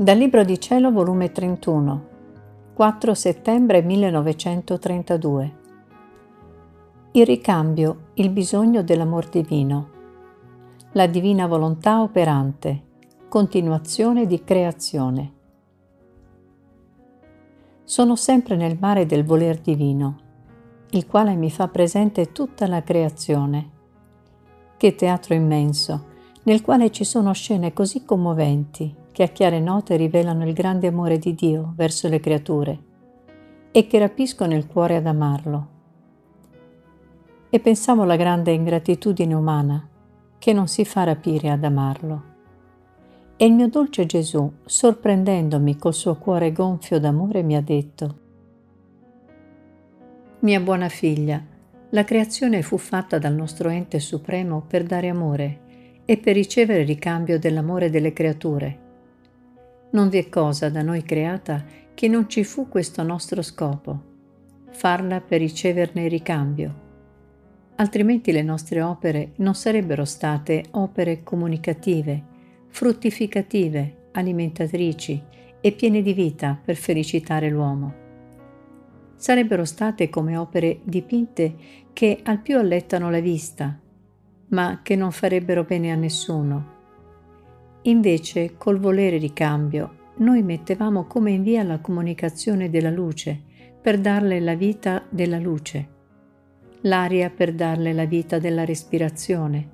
Dal Libro di Cielo, volume 31, 4 settembre 1932. Il ricambio, il bisogno dell'amor divino. La divina volontà operante, continuazione di creazione. Sono sempre nel mare del voler divino, il quale mi fa presente tutta la creazione. Che teatro immenso, nel quale ci sono scene così commoventi che a chiare note rivelano il grande amore di Dio verso le creature e che rapiscono il cuore ad amarlo. E pensavo alla grande ingratitudine umana che non si fa rapire ad amarlo. E il mio dolce Gesù, sorprendendomi col suo cuore gonfio d'amore, mi ha detto, Mia buona figlia, la creazione fu fatta dal nostro ente supremo per dare amore e per ricevere ricambio dell'amore delle creature non vi è cosa da noi creata che non ci fu questo nostro scopo, farla per riceverne il ricambio. Altrimenti le nostre opere non sarebbero state opere comunicative, fruttificative, alimentatrici e piene di vita per felicitare l'uomo. Sarebbero state come opere dipinte che al più allettano la vista, ma che non farebbero bene a nessuno Invece, col volere di cambio, noi mettevamo come in via la comunicazione della luce per darle la vita della luce, l'aria per darle la vita della respirazione,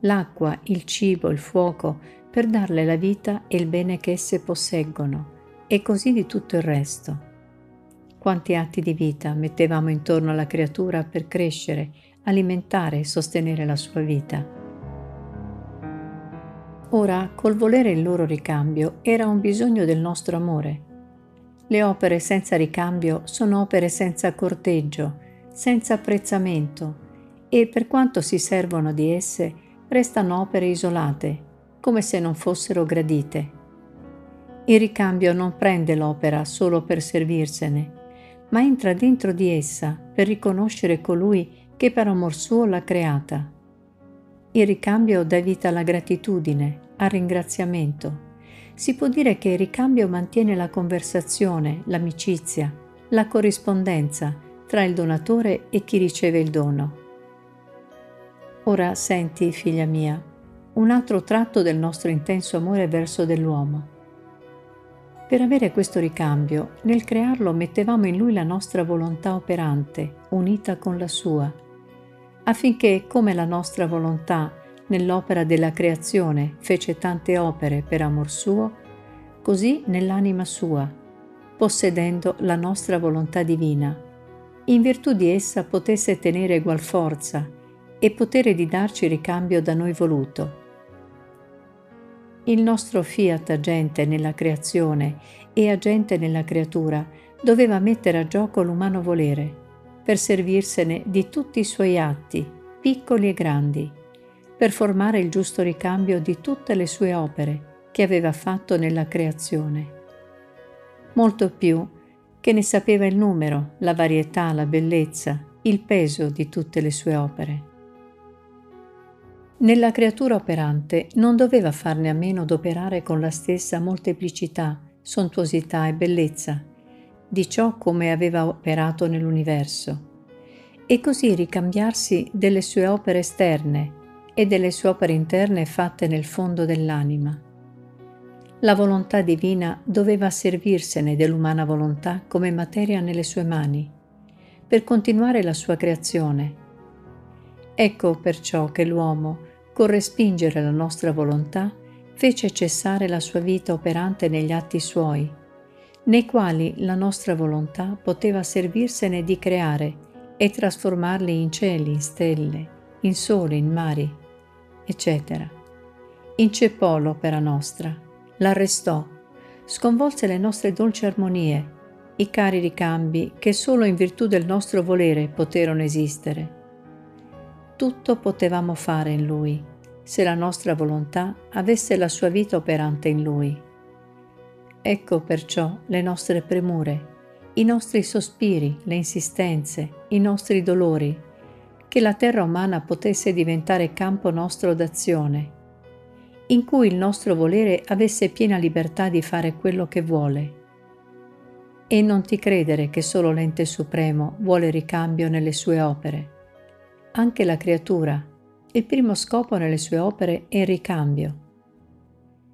l'acqua, il cibo, il fuoco per darle la vita e il bene che esse posseggono, e così di tutto il resto. Quanti atti di vita mettevamo intorno alla creatura per crescere, alimentare e sostenere la sua vita. Ora, col volere il loro ricambio, era un bisogno del nostro amore. Le opere senza ricambio sono opere senza corteggio, senza apprezzamento e per quanto si servono di esse, restano opere isolate, come se non fossero gradite. Il ricambio non prende l'opera solo per servirsene, ma entra dentro di essa per riconoscere colui che per amor suo l'ha creata. Il ricambio dà vita alla gratitudine, al ringraziamento. Si può dire che il ricambio mantiene la conversazione, l'amicizia, la corrispondenza tra il donatore e chi riceve il dono. Ora senti, figlia mia, un altro tratto del nostro intenso amore verso dell'uomo. Per avere questo ricambio, nel crearlo mettevamo in lui la nostra volontà operante, unita con la sua, affinché come la nostra volontà nell'opera della creazione fece tante opere per amor suo, così nell'anima sua, possedendo la nostra volontà divina, in virtù di essa potesse tenere egual forza e potere di darci ricambio da noi voluto. Il nostro fiat agente nella creazione e agente nella creatura doveva mettere a gioco l'umano volere, per servirsene di tutti i suoi atti, piccoli e grandi, per formare il giusto ricambio di tutte le sue opere che aveva fatto nella creazione. Molto più che ne sapeva il numero, la varietà, la bellezza, il peso di tutte le sue opere. Nella creatura operante non doveva farne a meno d'operare con la stessa molteplicità, sontuosità e bellezza di ciò come aveva operato nell'universo e così ricambiarsi delle sue opere esterne e delle sue opere interne fatte nel fondo dell'anima. La volontà divina doveva servirsene dell'umana volontà come materia nelle sue mani, per continuare la sua creazione. Ecco perciò che l'uomo, con respingere la nostra volontà, fece cessare la sua vita operante negli atti suoi, nei quali la nostra volontà poteva servirsene di creare e trasformarli in cieli, in stelle, in sole, in mari, eccetera. Inceppò l'opera nostra, l'arrestò, sconvolse le nostre dolci armonie, i cari ricambi che solo in virtù del nostro volere poterono esistere. Tutto potevamo fare in Lui, se la nostra volontà avesse la sua vita operante in Lui. Ecco perciò le nostre premure, i nostri sospiri, le insistenze, i nostri dolori, che la terra umana potesse diventare campo nostro d'azione. in cui il nostro volere avesse piena libertà di fare quello che vuole. E non ti credere che solo l'ente supremo vuole ricambio nelle sue opere. Anche la creatura, il primo scopo nelle sue opere è il ricambio.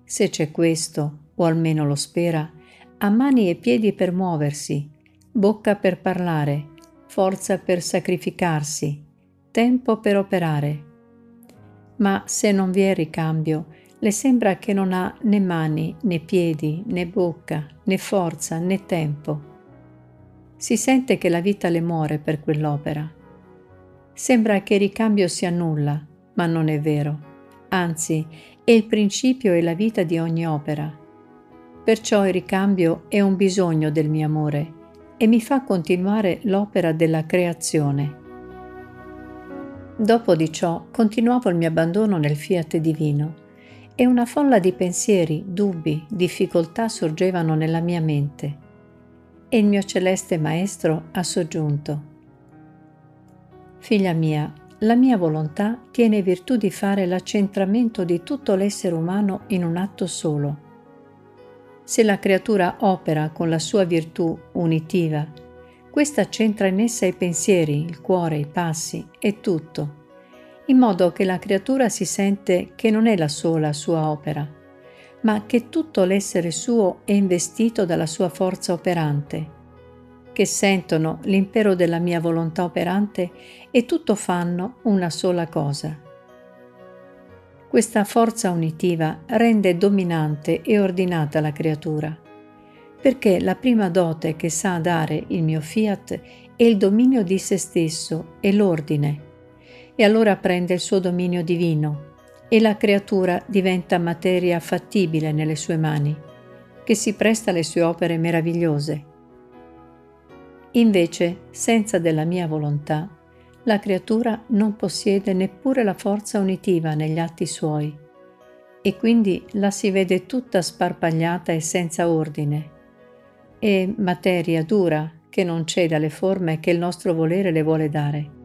Se c'è questo, o almeno lo spera, ha mani e piedi per muoversi, bocca per parlare, forza per sacrificarsi, tempo per operare. Ma se non vi è ricambio, le sembra che non ha né mani, né piedi, né bocca, né forza, né tempo. Si sente che la vita le muore per quell'opera. Sembra che il ricambio sia nulla, ma non è vero. Anzi, è il principio e la vita di ogni opera. Perciò il ricambio è un bisogno del mio amore e mi fa continuare l'opera della creazione. Dopo di ciò continuavo il mio abbandono nel fiat divino e una folla di pensieri, dubbi, difficoltà sorgevano nella mia mente. E il mio celeste Maestro ha soggiunto. Figlia mia, la mia volontà tiene virtù di fare l'accentramento di tutto l'essere umano in un atto solo. Se la creatura opera con la sua virtù unitiva, questa centra in essa i pensieri, il cuore, i passi e tutto in modo che la creatura si sente che non è la sola sua opera, ma che tutto l'essere suo è investito dalla sua forza operante, che sentono l'impero della mia volontà operante e tutto fanno una sola cosa. Questa forza unitiva rende dominante e ordinata la creatura, perché la prima dote che sa dare il mio fiat è il dominio di se stesso e l'ordine e allora prende il suo dominio divino e la creatura diventa materia fattibile nelle sue mani, che si presta alle sue opere meravigliose. Invece, senza della mia volontà, la creatura non possiede neppure la forza unitiva negli atti suoi e quindi la si vede tutta sparpagliata e senza ordine. È materia dura che non cede alle forme che il nostro volere le vuole dare